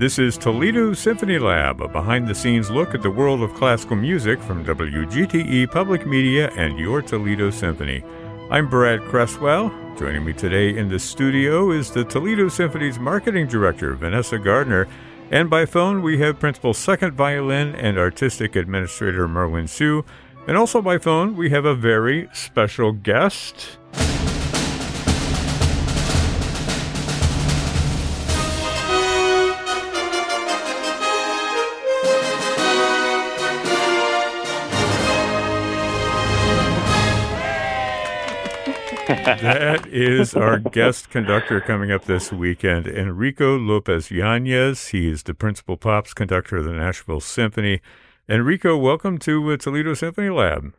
This is Toledo Symphony Lab, a behind the scenes look at the world of classical music from WGTE Public Media and your Toledo Symphony. I'm Brad Cresswell. Joining me today in the studio is the Toledo Symphony's marketing director, Vanessa Gardner. And by phone, we have Principal Second Violin and Artistic Administrator Merwin Siu. And also by phone, we have a very special guest. That is our guest conductor coming up this weekend, Enrico Lopez Yanez. He is the principal pops conductor of the Nashville Symphony. Enrico, welcome to uh, Toledo Symphony Lab.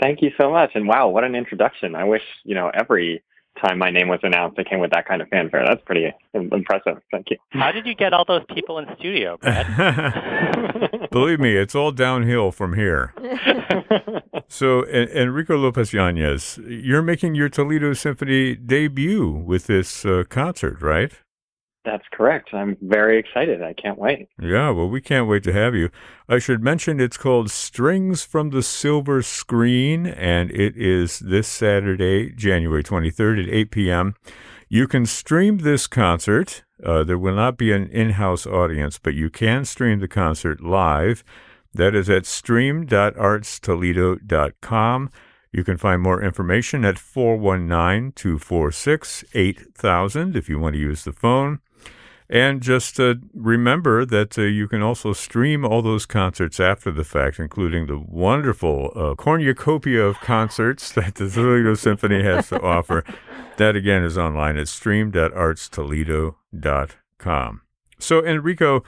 Thank you so much. And wow, what an introduction. I wish, you know, every time my name was announced, it came with that kind of fanfare. That's pretty impressive. Thank you. How did you get all those people in studio, Brad? Believe me, it's all downhill from here. so, Enrico Lopez Yanez, you're making your Toledo Symphony debut with this uh, concert, right? That's correct. I'm very excited. I can't wait. Yeah, well, we can't wait to have you. I should mention it's called Strings from the Silver Screen, and it is this Saturday, January 23rd at 8 p.m. You can stream this concert. Uh, there will not be an in house audience, but you can stream the concert live. That is at stream.artstoledo.com. You can find more information at 419 246 8000 if you want to use the phone. And just uh, remember that uh, you can also stream all those concerts after the fact, including the wonderful uh, cornucopia of concerts that the Toledo Symphony has to offer. That again is online at stream.artstoledo.com. So, Enrico,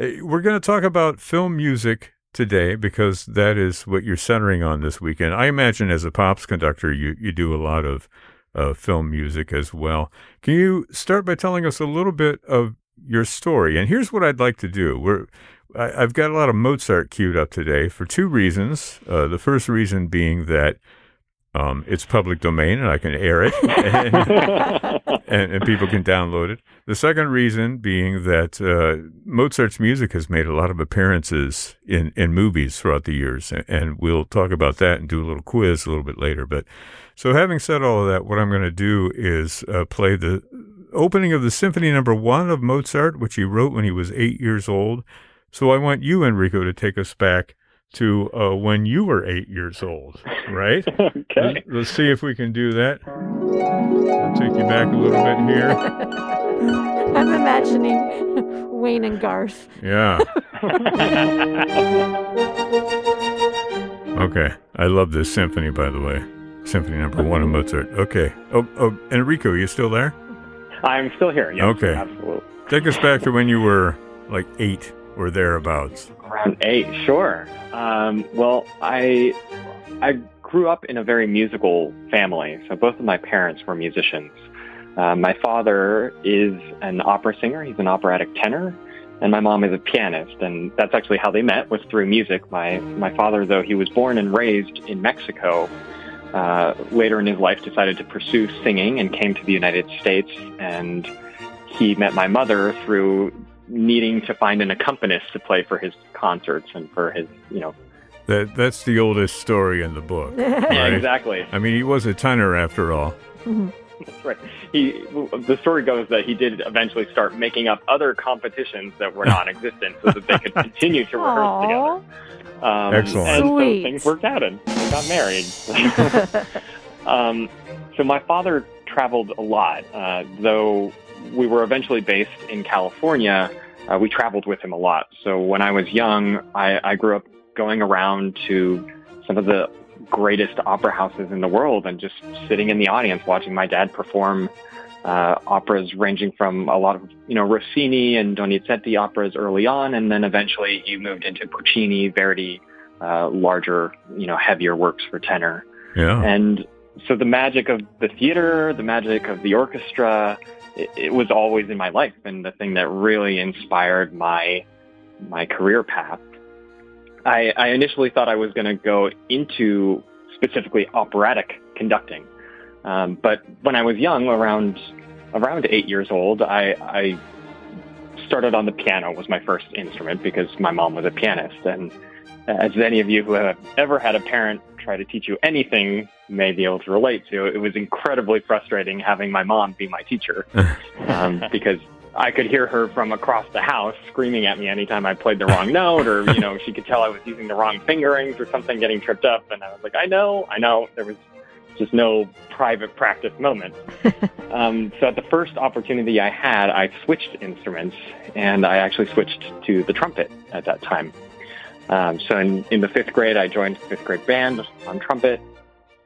uh, we're going to talk about film music today because that is what you're centering on this weekend. I imagine as a pops conductor, you, you do a lot of uh, film music as well. Can you start by telling us a little bit of your story? And here's what I'd like to do. We're I, have got a lot of Mozart queued up today for two reasons. Uh, the first reason being that um, it's public domain and I can air it and, and, and, people can download it. The second reason being that uh, Mozart's music has made a lot of appearances in, in movies throughout the years. And we'll talk about that and do a little quiz a little bit later. But so, having said all of that, what I'm going to do is uh, play the opening of the Symphony Number One of Mozart, which he wrote when he was eight years old. So, I want you, Enrico, to take us back to uh, when you were eight years old, right? okay. Let's, let's, see if we can do that. I'll take you back a little bit here. I'm imagining Wayne and Garth. Yeah. okay. I love this symphony, by the way. Symphony number one of Mozart. Okay. Oh, oh, Enrico, you still there? I'm still here. Yes, okay. Absolutely. Take us back to when you were like eight or thereabouts. Around eight, sure. Um, well, I I grew up in a very musical family. So both of my parents were musicians. Uh, my father is an opera singer. He's an operatic tenor, and my mom is a pianist. And that's actually how they met was through music. My my father, though he was born and raised in Mexico, uh, later in his life decided to pursue singing and came to the United States. And he met my mother through needing to find an accompanist to play for his concerts and for his, you know. That that's the oldest story in the book. Right? yeah, exactly. I mean, he was a tenor after all. Mm-hmm. That's right. He the story goes that he did eventually start making up other competitions that were non-existent so that they could continue to rehearse together. Um, Excellent. And Sweet. so things worked out and we got married. um, so my father traveled a lot, uh, though we were eventually based in California. Uh, we traveled with him a lot. So when I was young, I, I grew up going around to some of the greatest opera houses in the world and just sitting in the audience watching my dad perform uh, operas ranging from a lot of, you know, Rossini and Donizetti operas early on, and then eventually you moved into Puccini, Verdi, uh, larger, you know, heavier works for tenor. Yeah. And so the magic of the theater, the magic of the orchestra, it, it was always in my life, and the thing that really inspired my my career path. I, I initially thought I was going to go into specifically operatic conducting. Um, but when I was young, around around eight years old, I, I started on the piano was my first instrument because my mom was a pianist. And as any of you who have ever had a parent try to teach you anything may be able to relate to, it was incredibly frustrating having my mom be my teacher um, because I could hear her from across the house screaming at me anytime I played the wrong note, or you know, she could tell I was using the wrong fingerings or something, getting tripped up, and I was like, I know, I know. There was just no private practice moment. um, so at the first opportunity I had, I switched instruments, and I actually switched to the trumpet at that time. Um, so in, in the fifth grade, I joined the fifth grade band on trumpet.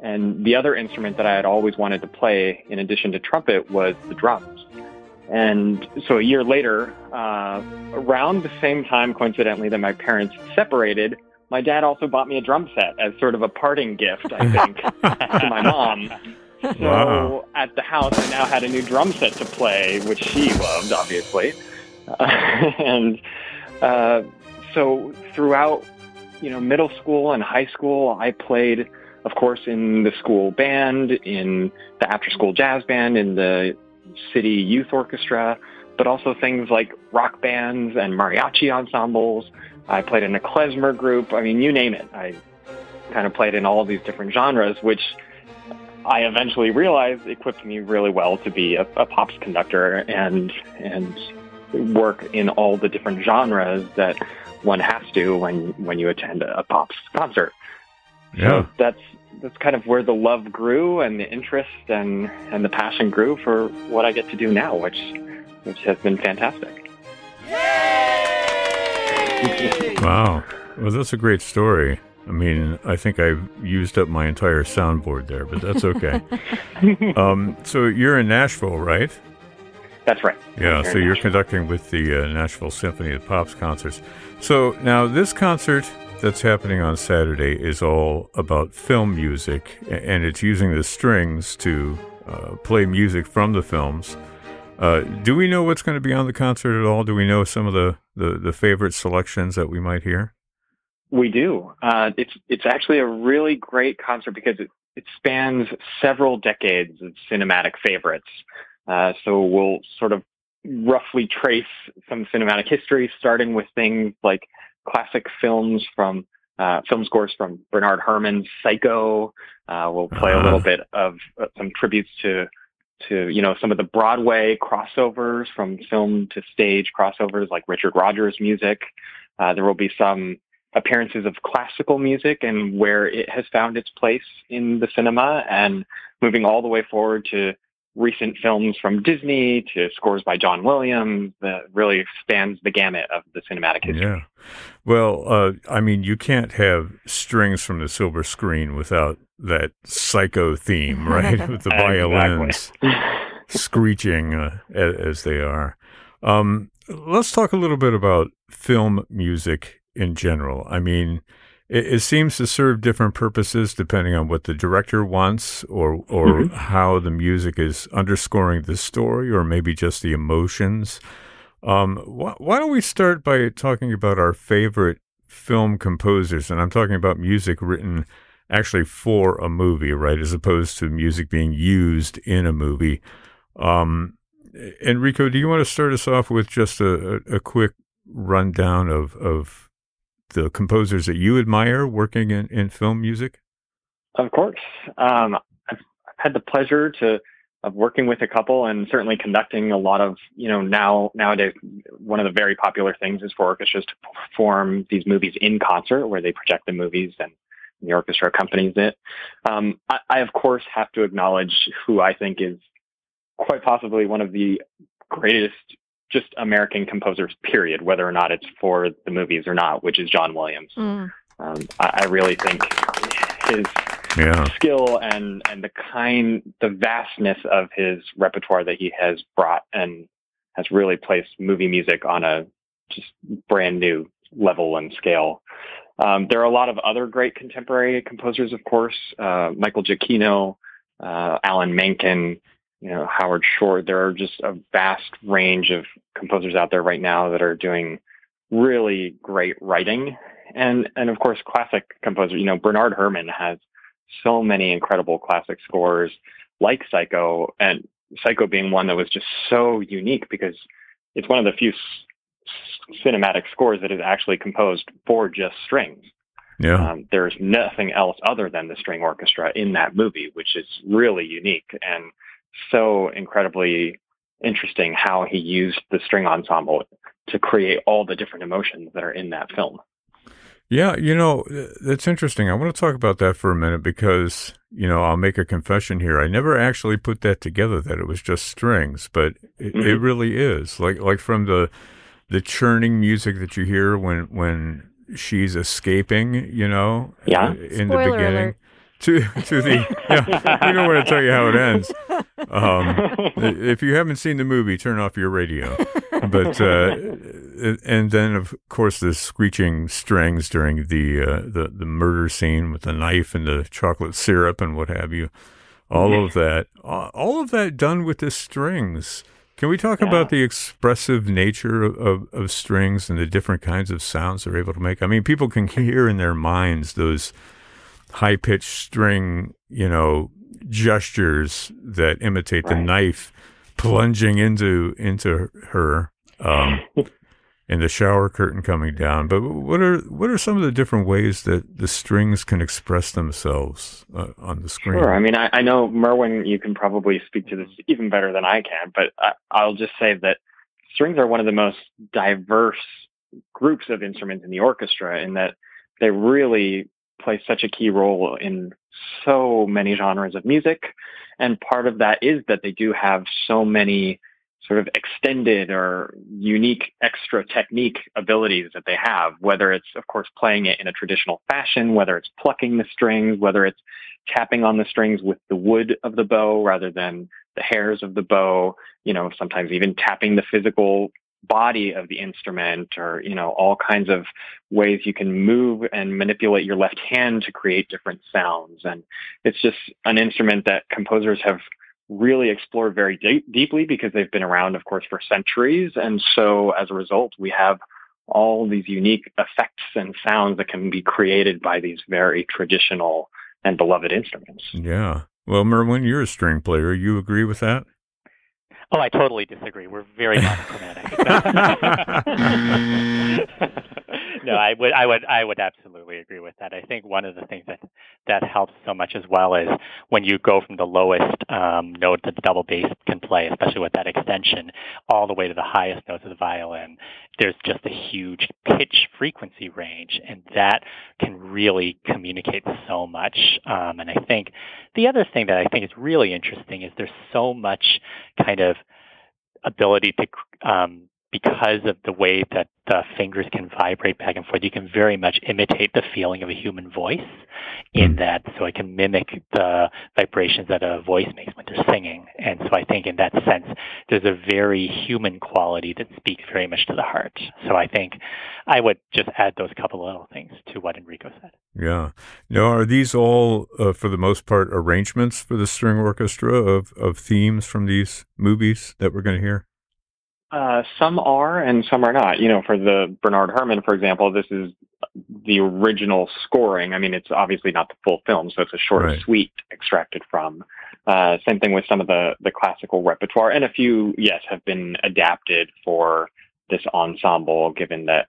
And the other instrument that I had always wanted to play, in addition to trumpet, was the drums. And so a year later, uh, around the same time, coincidentally, that my parents separated, my dad also bought me a drum set as sort of a parting gift, I think, to my mom. So wow. at the house, I now had a new drum set to play, which she loved, obviously. Uh, and uh, so throughout, you know, middle school and high school, I played, of course, in the school band, in the after-school jazz band, in the city youth orchestra, but also things like rock bands and mariachi ensembles. I played in a klezmer group. I mean, you name it. I kind of played in all these different genres, which I eventually realized equipped me really well to be a, a pops conductor and and work in all the different genres that one has to when when you attend a pops concert. Yeah. So that's that's kind of where the love grew and the interest and and the passion grew for what I get to do now, which which has been fantastic. wow. Well, that's a great story. I mean, I think I've used up my entire soundboard there, but that's okay. um, so you're in Nashville, right? That's right. Yeah, so you're conducting with the uh, Nashville Symphony of Pops concerts. So now this concert that's happening on Saturday is all about film music, and it's using the strings to uh, play music from the films. Uh, do we know what's going to be on the concert at all? Do we know some of the, the, the favorite selections that we might hear? We do. Uh, it's it's actually a really great concert because it, it spans several decades of cinematic favorites. Uh, so we'll sort of roughly trace some cinematic history, starting with things like classic films from uh, film scores from Bernard Herrmann's Psycho. Uh, we'll play uh-huh. a little bit of uh, some tributes to to you know some of the Broadway crossovers from film to stage crossovers like Richard Rodgers music. Uh, there will be some appearances of classical music and where it has found its place in the cinema and moving all the way forward to recent films from Disney to scores by John Williams that really expands the gamut of the cinematic history. Yeah. Well, uh, I mean, you can't have strings from the silver screen without that psycho theme, right? With the violins screeching uh, as, as, they are. Um, let's talk a little bit about film music in general. I mean, it, it, seems to serve different purposes depending on what the director wants or or mm-hmm. how the music is underscoring the story or maybe just the emotions. Um, wh- why don't we start by talking about our favorite film composers? And I'm talking about music written actually for a movie, right, as opposed to music being used in a movie. Um, Enrico, do you want to start us off with just a, a, a quick rundown of, of the composers that you admire working in, in film music? Of course. Um, I've had the pleasure to of working with a couple and certainly conducting a lot of, you know, now nowadays one of the very popular things is for orchestras to perform these movies in concert where they project the movies and the orchestra accompanies it. Um, I, I of course have to acknowledge who I think is quite possibly one of the greatest just American composers, period, whether or not it's for the movies or not, which is John Williams. Mm. Um, I, I, really think his yeah. skill and and the kind, the vastness of his repertoire that he has brought and has really placed movie music on a just brand new level and scale. Um, there are a lot of other great contemporary composers, of course, uh, Michael Giacchino, uh, Alan Menken, you know, Howard Shore. There are just a vast range of composers out there right now that are doing really great writing. And, and of course, classic composers, you know, Bernard Herrmann has so many incredible classic scores like Psycho and Psycho being one that was just so unique because it's one of the few cinematic scores that is actually composed for just strings. Yeah. Um, there's nothing else other than the string orchestra in that movie, which is really unique and so incredibly interesting how he used the string ensemble to create all the different emotions that are in that film. Yeah, you know, that's interesting. I want to talk about that for a minute because, you know, I'll make a confession here. I never actually put that together that it was just strings, but it, Mhm. it really is. Like like from the the churning music that you hear when when she's escaping, you know, Yeah. in the beginning alert. To to the yeah, we don't want to tell you how it ends. Um, if you haven't seen the movie, turn off your radio. But uh, and then of course the screeching strings during the uh, the the murder scene with the knife and the chocolate syrup and what have you. All of that, all of that done with the strings. Can we talk Yeah. about the expressive nature of, of, of strings and the different kinds of sounds they're able to make? I mean, people can hear in their minds those high pitched string, you know, gestures that imitate the knife plunging into into her, um, and the shower curtain coming down. But what are what are some of the different ways that the strings can express themselves uh, on the screen? Sure. I mean, I, I know Merwin, you can probably speak to this even better than I can, but I, I'll just say that strings are one of the most diverse groups of instruments in the orchestra in that they really play such a key role in so many genres of music. And part of that is that they do have so many sort of extended or unique extra technique abilities that they have, whether it's, of course, playing it in a traditional fashion, whether it's plucking the strings, whether it's tapping on the strings with the wood of the bow rather than the hairs of the bow, you know, sometimes even tapping the physical body of the instrument or, you know, all kinds of ways you can move and manipulate your left hand to create different sounds. And it's just an instrument that composers have really explored very deep, deeply because they've been around, of course, for centuries. And so as a result, we have all these unique effects and sounds that can be created by these very traditional and beloved instruments. Yeah. Well, Merwin, you're a string player. You agree with that? Oh, I totally disagree. We're very monochromatic. no, I would, I would, I would absolutely agree with that. I think one of the things that that helps so much as well is when you go from the lowest um, note that the double bass can play, especially with that extension, all the way to the highest notes of the violin. There's just a huge pitch frequency range, and that can really communicate so much. Um, and I think the other thing that I think is really interesting is there's so much kind of ability to um, because of the way that the fingers can vibrate back and forth, you can very much imitate the feeling of a human voice in that. So it can mimic the vibrations that a voice makes when they're singing. And so I think in that sense, there's a very human quality that speaks very much to the heart. So I think I would just add those couple of little things to what Enrico said. Yeah. Now, are these all, uh, for the most part, arrangements for the string orchestra of, of themes from these movies that we're going to hear? Uh, some are and some are not. You know, for the Bernard Herrmann, for example, this is the original scoring. I mean, it's obviously not the full film, so it's a short Right. suite extracted from. Uh, same thing with some of the, the classical repertoire, and a few, yes, have been adapted for this ensemble, given that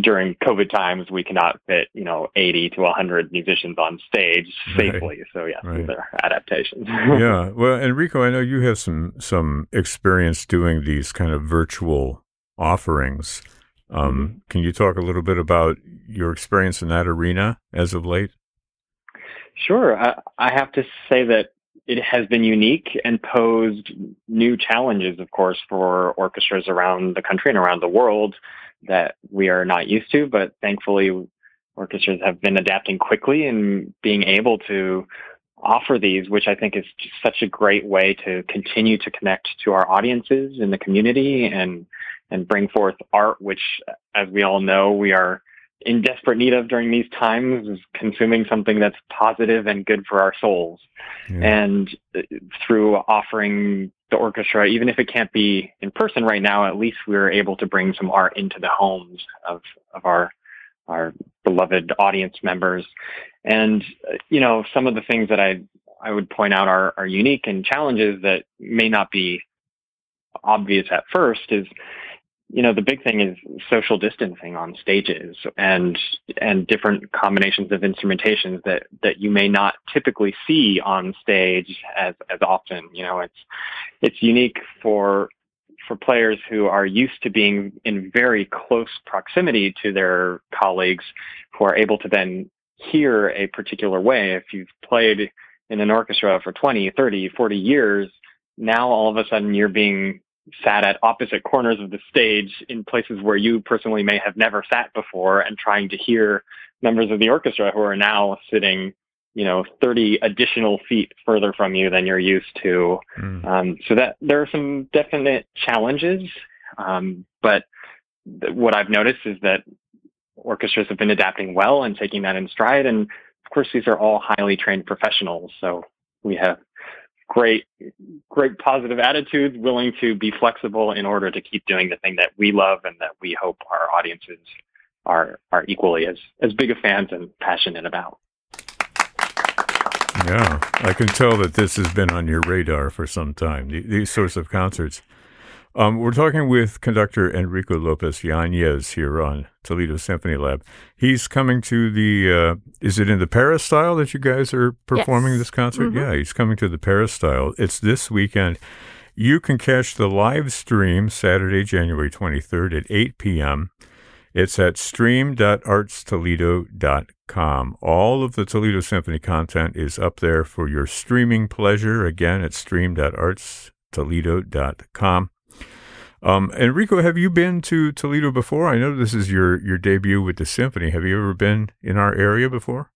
during COVID times, we cannot fit, you know, 80 to 100 musicians on stage Right. safely. So, yeah, Right. these are adaptations. yeah. Well, Enrico, I know you have some some experience doing these kind of virtual offerings. Um, Can you talk a little bit about your experience in that arena as of late? Sure. I, I have to say that it has been unique and posed new challenges, of course, for orchestras around the country and around the world that we are not used to. But thankfully, orchestras have been adapting quickly and being able to offer these, which I think is such a great way to continue to connect to our audiences in the community and and bring forth art, which, as we all know, we are in desperate need of during these times is consuming something that's positive and good for our souls. Yeah. And uh, through offering the orchestra, even if it can't be in person right now, at least we're able to bring some art into the homes of, of our our beloved audience members. And uh, you know, some of the things that I I would point out are, are unique and challenges that may not be obvious at first is you know, the big thing is social distancing on stages and and different combinations of instrumentations that that you may not typically see on stage as as often. You know, it's it's unique for for players who are used to being in very close proximity to their colleagues who are able to then hear a particular way. If you've played in an orchestra for 20, 30, 40 years, now all of a sudden you're being sat at opposite corners of the stage in places where you personally may have never sat before and trying to hear members of the orchestra who are now sitting you know 30 additional feet further from you than you're used to mm. um, so that there are some definite challenges um, but th- what i've noticed is that orchestras have been adapting well and taking that in stride and of course these are all highly trained professionals so we have great, great positive attitudes, willing to be flexible in order to keep doing the thing that we love and that we hope our audiences are are equally as as big of fans and passionate about. Yeah, I can tell that this has been on your radar for some time. These sorts of concerts. Um, we're talking with conductor Enrico Lopez Yanez here on Toledo Symphony Lab. He's coming to the, uh, is it in the Peristyle that you guys are performing yes. this concert? Mm-hmm. Yeah, he's coming to the Peristyle. It's this weekend. You can catch the live stream Saturday, January 23rd at 8 p.m. It's at stream.artstoledo.com. All of the Toledo Symphony content is up there for your streaming pleasure. Again, at stream.artstoledo.com. Um, Enrico, have you been to Toledo before? I know this is your, your debut with the symphony. Have you ever been in our area before?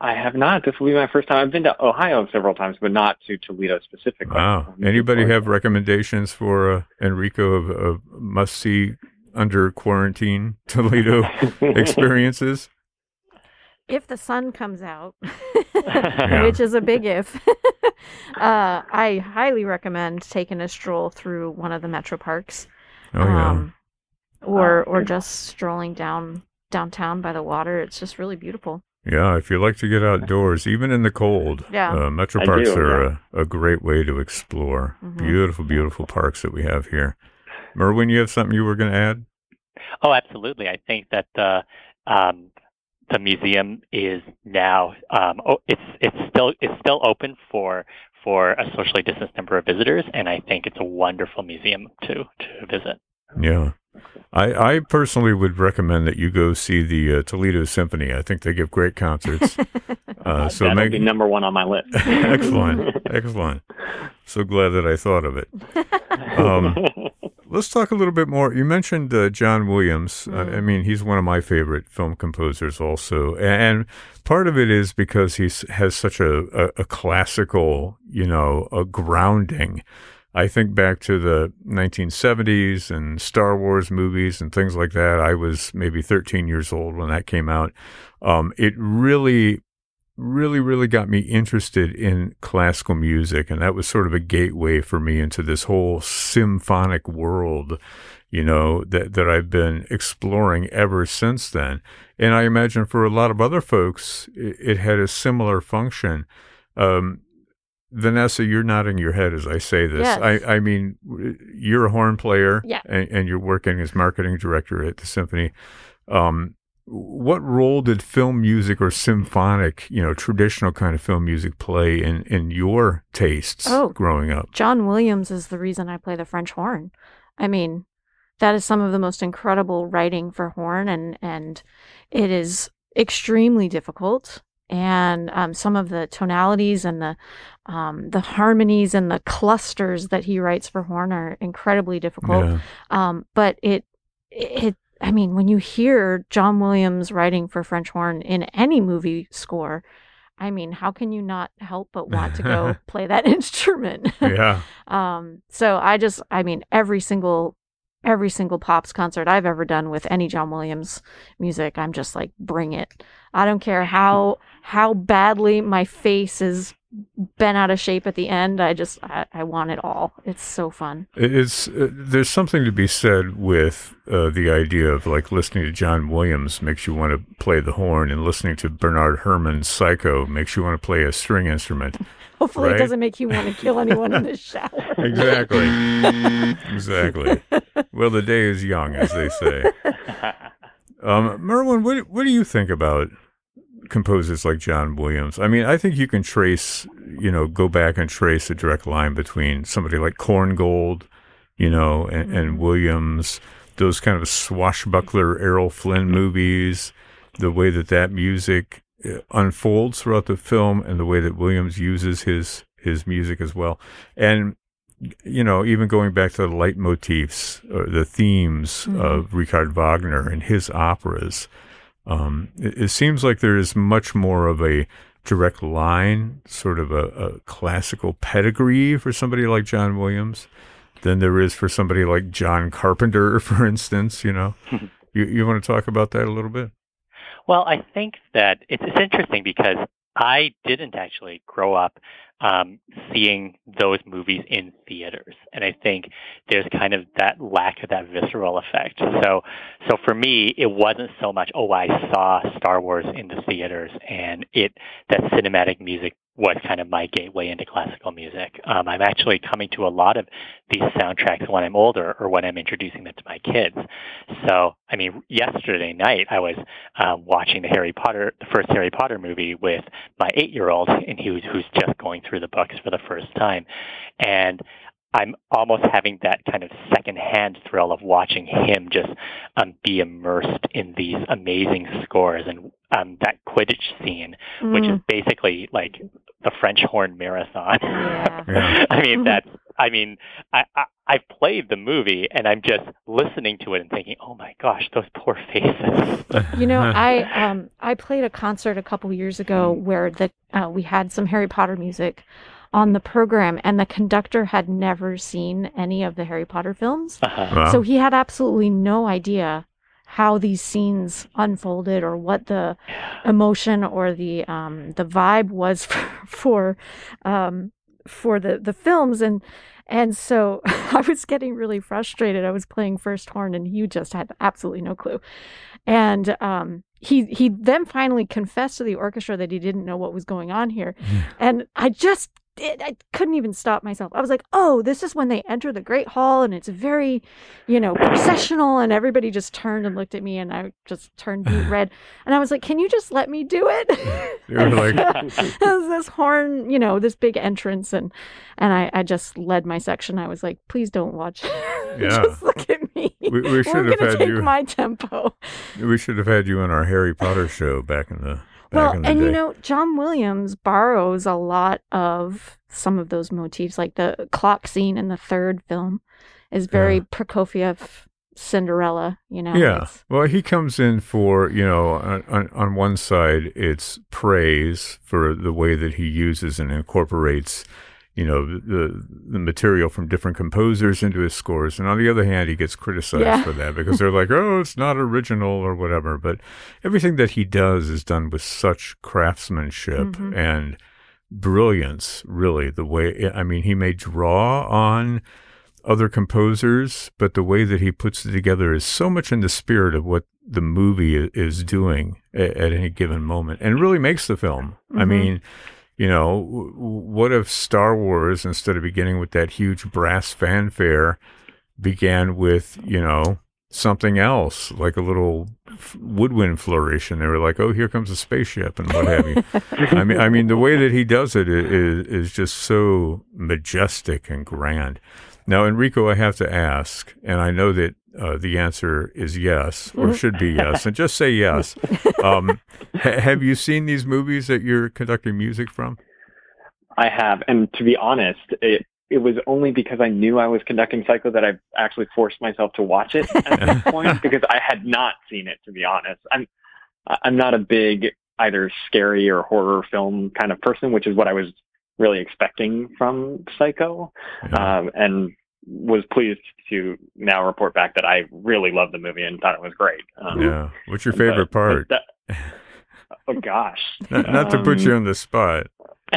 I have not. This will be my first time. I've been to Ohio several times, but not to Toledo specifically. Wow. Anybody have recommendations for uh, Enrico of, of must see under quarantine Toledo experiences? If the sun comes out, which is a big if, uh, I highly recommend taking a stroll through one of the metro parks. Oh, yeah. Um, or or just strolling down downtown by the water. It's just really beautiful. Yeah, if you like to get outdoors, even in the cold, yeah. Uh, metro parks do, are yeah. a, a, great way to explore. Mm-hmm. Beautiful, beautiful parks that we have here. Merwin, you have something you were going to add? Oh, absolutely. I think that uh, um, the museum is now um, oh, it's it's still it's still open for for a socially distanced number of visitors, and I think it's a wonderful museum to to visit. Yeah. I, I personally would recommend that you go see the uh, Toledo Symphony. I think they give great concerts. Uh, so That'll make, be number one on my list. excellent, excellent. So glad that I thought of it. Um, let's talk a little bit more. You mentioned uh, John Williams. Mm. I mean, he's one of my favorite film composers, also, and part of it is because he has such a, a, a classical, you know, a grounding. I think back to the 1970s and Star Wars movies and things like that. I was maybe 13 years old when that came out. Um, it really really, really got me interested in classical music. And that was sort of a gateway for me into this whole symphonic world, you know, that, that I've been exploring ever since then. And I imagine for a lot of other folks, it, it had a similar function. Um, Vanessa, you're nodding your head as I say this. Yes. I, I mean, you're a horn player yeah. and, and, you're working as marketing director at the symphony. Um, what role did film music or symphonic, you know, traditional kind of film music play in, in your tastes oh, growing up? John Williams is the reason I play the French horn. I mean, that is some of the most incredible writing for horn, and, and it is extremely difficult. And um, some of the tonalities and the um, the harmonies and the clusters that he writes for horn are incredibly difficult. Yeah. Um, but it it I mean, when you hear John Williams writing for French horn in any movie score, I mean, how can you not help but want to go play that instrument? yeah. Um, so I just, I mean, every single, every single pops concert I've ever done with any John Williams music, I'm just like, bring it. I don't care how how badly my face is bent out of shape at the end. I just I, I want it all. It's so fun. It's uh, there's something to be said with uh, the idea of like listening to John Williams makes you want to play the horn, and listening to Bernard Herrmann's Psycho makes you want to play a string instrument. Hopefully, right? it doesn't make you want to kill anyone in the shower. exactly. exactly. well, the day is young, as they say. Um, Merwin, what what do you think about composers like John Williams? I mean, I think you can trace, you know, go back and trace a direct line between somebody like Korngold, you know, and, and Williams, those kind of swashbuckler Errol Flynn movies, the way that that music uh, unfolds throughout the film, and the way that Williams uses his his music as well, and you know, even going back to the leitmotifs or the themes Mhm. of Richard Wagner and his operas, um, it, it seems like there is much more of a direct line, sort of a, a classical pedigree for somebody like John Williams than there is for somebody like John Carpenter, for instance. You know, you you want to talk about that a little bit? Well, I think that it's, it's interesting because I didn't actually grow up um, seeing those movies in theaters, and I think there's kind of that lack of that visceral effect. So, so for me, it wasn't so much oh I saw Star Wars in the theaters, and it that cinematic music was kind of my gateway into classical music. Um, I'm actually coming to a lot of these soundtracks when I'm older or when I'm introducing them to my kids. So, I mean, yesterday night I was um, watching the Harry Potter, the first Harry Potter movie with my eight-year-old, and he was who's just going through the books for the first time, and I'm almost having that kind of secondhand thrill of watching him just um, be immersed in these amazing scores and um, that Quidditch scene, which is Mm. basically like the French horn marathon. Yeah. Yeah. I mean, Mhm. that's. I mean, I, I I've played the movie and I'm just listening to it and thinking, oh my gosh, those poor faces. You know, I um I played a concert a couple years ago where the uh, we had some Harry Potter music on the program, and the conductor had never seen any of the Harry Potter films, Uh-huh. Wow. so he had absolutely no idea how these scenes unfolded or what the emotion or the um the vibe was for, for um for the the films and and so I was getting really frustrated. I was playing first horn and he just had absolutely no clue. And um he he then finally confessed to the orchestra that he didn't know what was going on here. And I just did I couldn't even stop myself. I was like, "Oh, this is when they enter the great hall and it's very, you know, processional." And everybody just turned and looked at me and I just turned red. And I was like, "Can you just let me do it?" You were like- this horn, you know, this big entrance and and I, I just led my section. I was like, please don't watch. Yeah. just look at me. We- we should We're have had take you- my tempo. we should have had you on our Harry Potter show back in the Well, and day. you know, John Williams borrows a lot of some of those motifs, like the clock scene in the third film is very Yeah. Prokofiev Cinderella, you know. Yeah. Well, he comes in for, you know, on, on, on one side, it's praise for the way that he uses and incorporates, you know, the, the material from different composers into his scores. And on the other hand, he gets criticized Yeah. for that because they're like, oh, it's not original or whatever. But everything that he does is done with such craftsmanship Mhm. and brilliance, really. The way, I mean, he may draw on other composers, but the way that he puts it together is so much in the spirit of what the movie is doing at, at any given moment and really makes the film. I Mhm. mean, you know, what if Star Wars, instead of beginning with that huge brass fanfare, began with, you know, something else, like a little woodwind flourish, and they were like, "Oh, here comes a spaceship," and what have you. I mean, I mean, the way that he does it is is just so majestic and grand. Now, Enrico, I have to ask, and I know that uh, the answer is yes, or should be yes, and just say yes. Um, ha- have you seen these movies that you're conducting music from? I have, and to be honest, it it was only because I knew I was conducting Psycho that I actually forced myself to watch it at this point because I had not seen it. To be honest, I'm I'm not a big either scary or horror film kind of person, which is what I was really expecting from Psycho, Yeah. um, and was pleased to now report back that I really loved the movie and thought it was great. Um, yeah. What's your favorite but- part? but that- oh gosh. Not, not to put Um, you on the spot.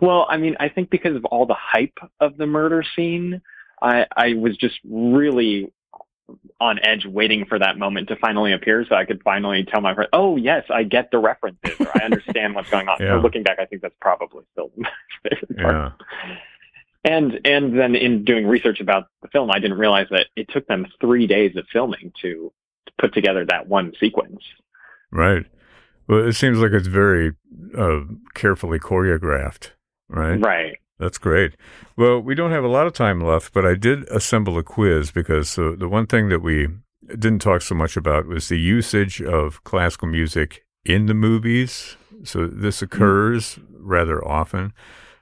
well, I mean, I think because of all the hype of the murder scene, I, I was just really on edge waiting for that moment to finally appear so I could finally tell my friend, oh, yes, I get the references or I understand what's going on. Yeah. So looking back, I think that's probably still my favorite part. Yeah. And and then in doing research about the film, I didn't realize that it took them three days of filming to, to put together that one sequence. Right. Well, it seems like it's very uh, carefully choreographed, right? Right. That's great. Well, we don't have a lot of time left, but I did assemble a quiz because the, the one thing that we didn't talk so much about was the usage of classical music in the movies. So this occurs mm-hmm. rather often.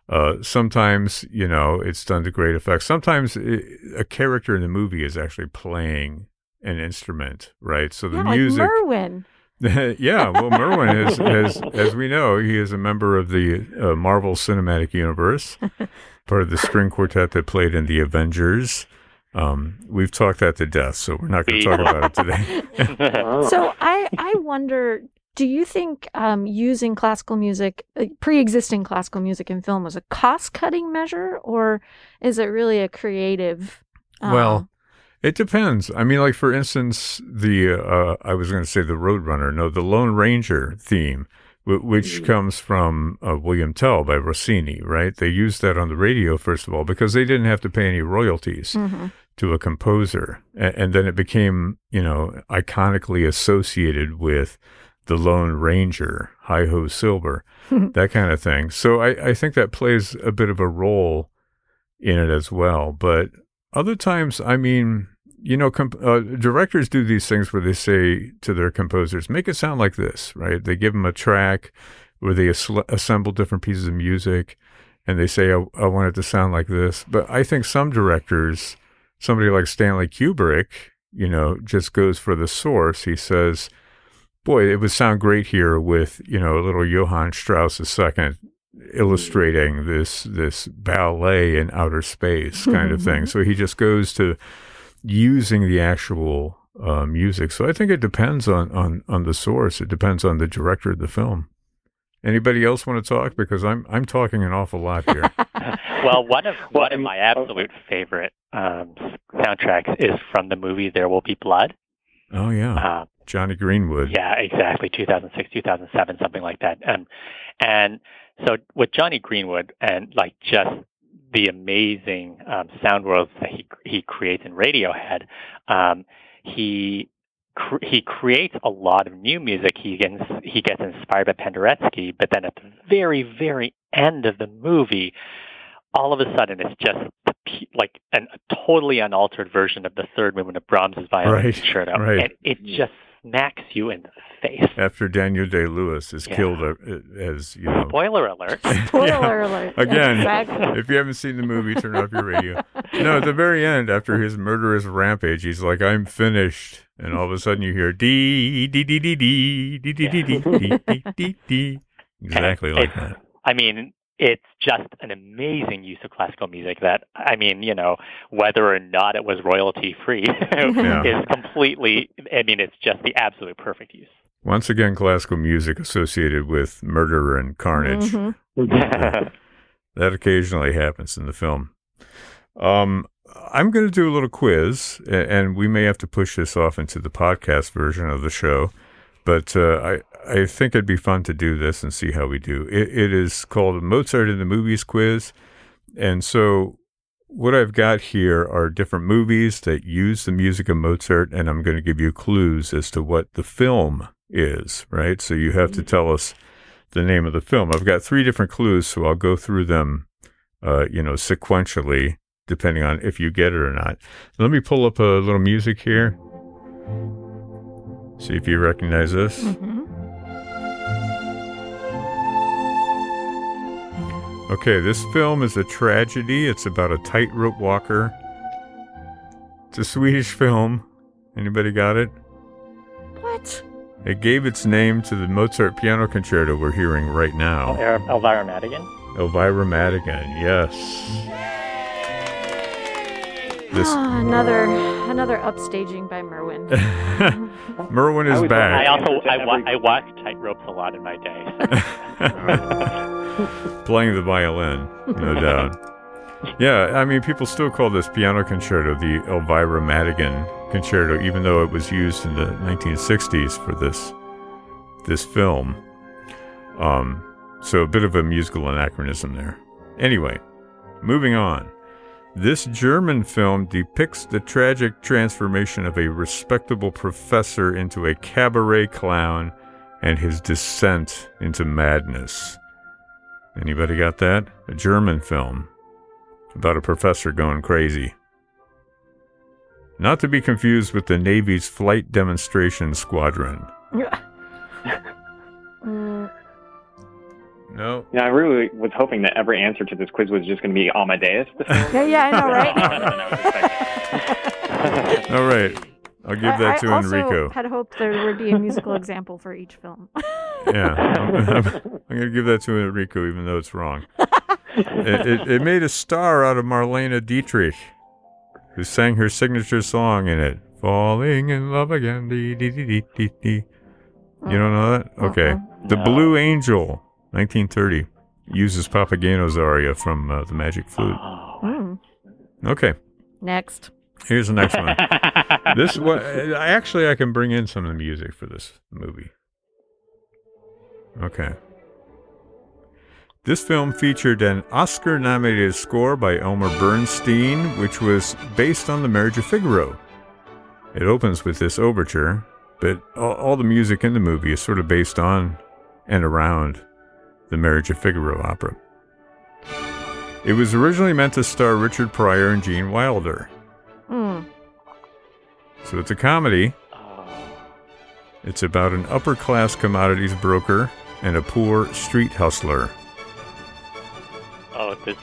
Uh, sometimes, you know, it's done to great effect. Sometimes it, a character in the movie is actually playing an instrument, right? So the yeah, music. Like Merwin. yeah, well, Merwin is, as as we know, he is a member of the uh, Marvel Cinematic Universe, part of the string quartet that played in the Avengers. Um, we've talked that to death, so we're not going to talk about it today. so I I wonder, do you think um, using classical music, uh, pre-existing classical music in film, was a cost-cutting measure, or is it really a creative? Uh, well, it depends. I mean, like for instance, the uh, I was going to say the Roadrunner, no, the Lone Ranger theme, w- which mm-hmm. comes from uh, William Tell by Rossini, right? They used that on the radio first of all because they didn't have to pay any royalties mm-hmm. to a composer, a- and then it became, you know, iconically associated with the Lone Ranger, Hi Ho Silver, that kind of thing. So I, I think that plays a bit of a role in it as well, but. Other times, I mean, you know, comp- uh, directors do these things where they say to their composers, make it sound like this, right? They give them a track where they as- assemble different pieces of music and they say, I-, I want it to sound like this. But I think some directors, somebody like Stanley Kubrick, you know, just goes for the source. He says, boy, it would sound great here with, you know, a little Johann Strauss II illustrating this this ballet in outer space kind of thing. So he just goes to using the actual uh, music. So I think it depends on, on, on the source. It depends on the director of the film. Anybody else want to talk? Because I'm I'm talking an awful lot here. well, one of one of my absolute favorite um, soundtracks is from the movie There Will Be Blood. Oh yeah, uh, Jonny Greenwood. Yeah, exactly. 2006, 2007, something like that. Um, and so with Jonny Greenwood and like just the amazing um, sound worlds that he he creates in Radiohead, um, he cr- he creates a lot of new music. He gets he gets inspired by Penderecki, but then at the very very end of the movie, all of a sudden it's just like an, a totally unaltered version of the third movement of Brahms's violin right, concerto, right. and it just smacks you in the face. After Daniel Day Lewis is yeah. killed uh, as you know. Spoiler alert! Spoiler yeah. alert! Again, exactly. if you haven't seen the movie, turn off your radio. No, at the very end, after his murderous rampage, he's like, "I'm finished," and all of a sudden you hear dee dee dee dee dee dee dee dee dee dee dee dee. Exactly like that. I mean, it's just an amazing use of classical music that I mean, you know, whether or not it was royalty free yeah. is completely I mean, it's just the absolute perfect use. Once again classical music associated with murder and carnage. Mm-hmm. that occasionally happens in the film. Um, I'm going to do a little quiz, and we may have to push this off into the podcast version of the show. But uh, I, think it'd be fun to do this and see how we do. It, it is called Mozart in the Movies quiz. And so what I've got here are different movies that use the music of Mozart, and I'm going to give you clues as to what the film is, right? So you have to mm-hmm. tell us the name of the film. I've got three different clues, so I'll go through them, uh, you know, sequentially, depending on if you get it or not. Let me pull up a little music here. See if you recognize this. Mm-hmm. Okay, this film is a tragedy. It's about a tightrope walker. It's a Swedish film. Anybody got it? What? It gave its name to the Mozart piano concerto we're hearing right now. Oh, Elvira Madigan? Elvira Madigan, yes. This ah, another another upstaging by Merwin. Merwin is back. I also I, wa- I watched tightropes a lot in my day. Playing the violin, no doubt. Yeah, I mean, people still call this piano concerto the Elvira Madigan concerto, even though it was used in the 1960s for this this film. Um, so a bit of a musical anachronism there. Anyway, moving on. This German film depicts the tragic transformation of a respectable professor into a cabaret clown and his descent into madness. Anybody got that? A German film about a professor going crazy. Not to be confused with the Navy's Flight Demonstration Squadron. No. Yeah, I really was hoping that every answer to this quiz was just going to be Amadeus. The film. yeah, yeah, I know, right? No, no, All right. I'll give I- that to Enrico. I also had hoped there would be a musical example for each film. Yeah. I'm, I'm going to give that to Enrico, even though it's wrong. it, it, it made a star out of Marlene Dietrich, who sang her signature song in it. Falling in love again. Dee, dee, dee, dee, dee. You don't know that? Okay. Uh-uh. The No. Blue Angel, 1930, uses Papageno's aria from uh, The Magic Flute. Oh. Mm. Okay. Next. Here's the next one. this one, I actually I can bring in some of the music for this movie. Okay. This film featured an Oscar-nominated score by Elmer Bernstein, which was based on The Marriage of Figaro. It opens with this overture, but all, all the music in the movie is sort of based on and around The Marriage of Figaro opera. It was originally meant to star Richard Pryor and Gene Wilder. Mm. So it's a comedy. It's about an upper class commodities broker and a poor street hustler. Oh, this is,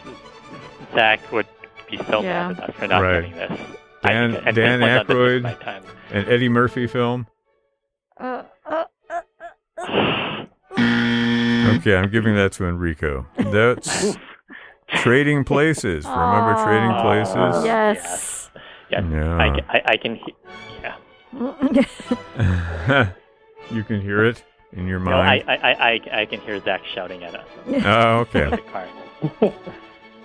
Zach would be so Yeah. mad at us for not Right. getting this. Dan- I, at Dan this point, on the tip of Aykroyd. my. An Eddie Murphy film. Uh, uh, uh, Okay, I'm giving that to Enrico. That's Trading Places. Remember Trading Aw. Places? yes. Yes, Yeah. I, ca- I, I can. He- yeah. you can hear it in your No, mind. I, I, I, I can hear Zach shouting at us. Oh, okay. In the car.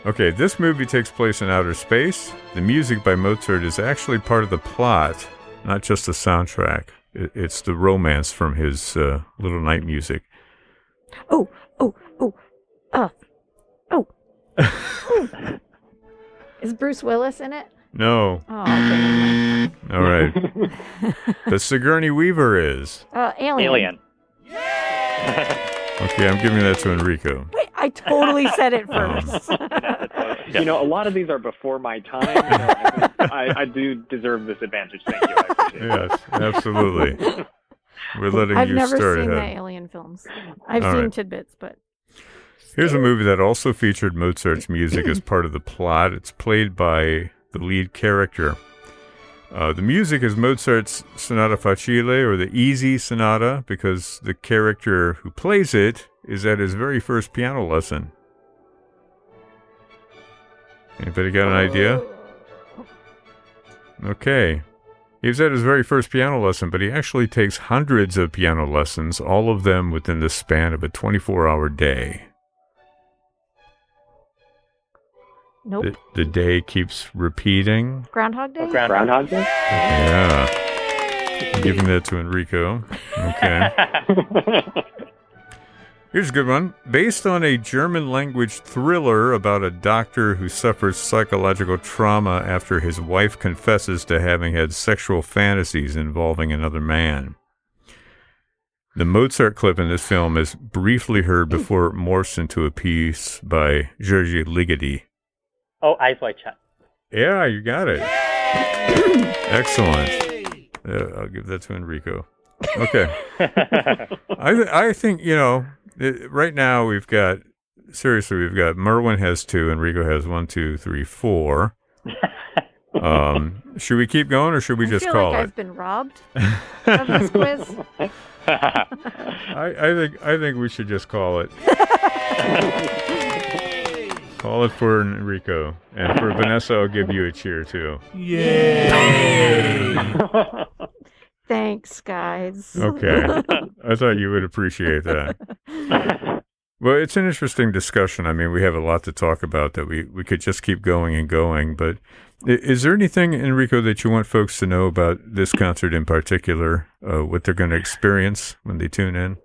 Okay, this movie takes place in outer space. The music by Mozart is actually part of the plot, not just the soundtrack. It's the romance from his uh, Little Night Music. oh, oh, oh, uh, oh. Is Bruce Willis in it? No, Oh, okay. all right. but Sigourney Weaver is. Uh, Alien. Alien. Okay, I'm giving that to Enrico. Wait, I totally said it Oh. first. You know, a lot of these are before my time. so I, I, I do deserve this advantage. Thank you. I appreciate it. Yes, absolutely. We're letting I've you never start seen the. Alien films. I've All seen right. tidbits, but Here's a movie that also featured Mozart's music as part of the plot. It's played by the lead character. Uh, the music is Mozart's Sonata Facile or the Easy Sonata because the character who plays it is at his very first piano lesson. Anybody got an idea? Okay. He was at his very first piano lesson, but he actually takes hundreds of piano lessons, all of them within the span of a 24 hour day. Nope. The, the day keeps repeating. Groundhog Day. Oh, Groundhog Day? Yeah. I'm giving that to Enrico. Okay. Here's a good one. Based on a German language thriller about a doctor who suffers psychological trauma after his wife confesses to having had sexual fantasies involving another man. The Mozart clip in this film is briefly heard before it morphs into a piece by György Ligeti. Oh, Eyes Wide Shut. Yeah, you got it. Excellent. Uh, I'll give that to Enrico. Okay. I th- I think you know it, right now we've got seriously we've got Merwin has two, Enrico has one, two, three, four. Um, should we keep going or should we I just feel call like it? I've been robbed of this quiz. I, I think I think we should just call it. Call it for Enrico and for Vanessa. I'll give you a cheer too. Yay! Thanks, guys. Okay. I thought you would appreciate that. Well, it's an interesting discussion. I mean, we have a lot to talk about that we, we could just keep going and going. But is there anything, Enrico, that you want folks to know about this concert in particular, uh, what they're going to experience when they tune in?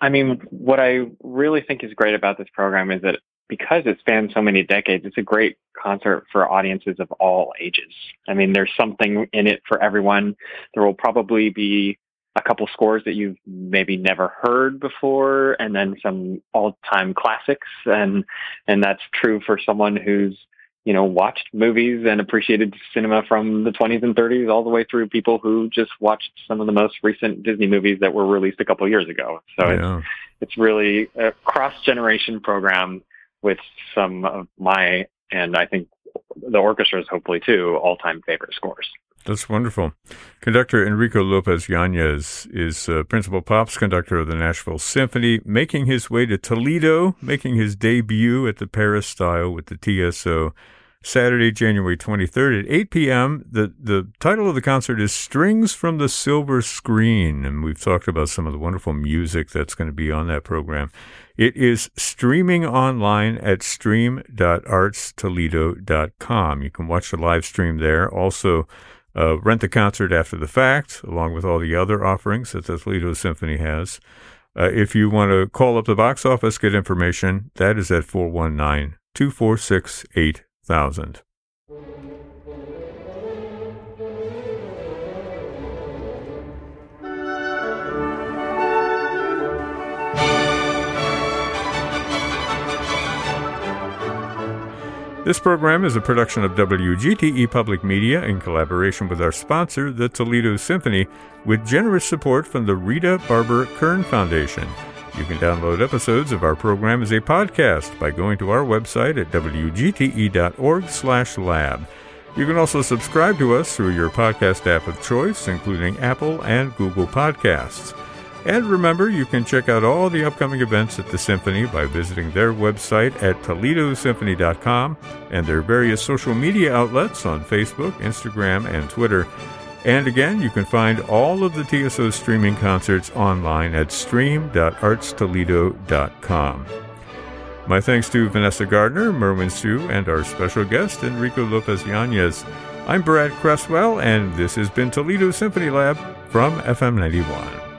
I mean, what I really think is great about this program is that because it spans so many decades, it's a great concert for audiences of all ages. I mean, there's something in it for everyone. There will probably be a couple scores that you've maybe never heard before and then some all-time classics and and that's true for someone who's you know watched movies and appreciated cinema from the 20s and 30s all the way through people who just watched some of the most recent Disney movies that were released a couple years ago so yeah. it's it's really a cross-generation program with some of my and I think the orchestra's hopefully too all-time favorite scores that's wonderful. Conductor Enrico Lopez Yanez is uh, principal pops conductor of the Nashville Symphony, making his way to Toledo, making his debut at the Peristyle with the TSO Saturday, January 23rd at 8 p.m. The, the title of the concert is Strings from the Silver Screen, and we've talked about some of the wonderful music that's going to be on that program. It is streaming online at stream.artstoledo.com. You can watch the live stream there. Also, uh, rent the concert after the fact, along with all the other offerings that the Toledo Symphony has. Uh, if you want to call up the box office, get information, that is at 419 246 8000. This program is a production of WGTE Public Media in collaboration with our sponsor, the Toledo Symphony, with generous support from the Rita Barber Kern Foundation. You can download episodes of our program as a podcast by going to our website at wgte.org/lab. You can also subscribe to us through your podcast app of choice, including Apple and Google Podcasts. And remember, you can check out all the upcoming events at the Symphony by visiting their website at ToledoSymphony.com and their various social media outlets on Facebook, Instagram, and Twitter. And again, you can find all of the TSO streaming concerts online at stream.artstoledo.com. My thanks to Vanessa Gardner, Merwin Siu, and our special guest, Enrico Lopez Yanez. I'm Brad Cresswell, and this has been Toledo Symphony Lab from FM 91.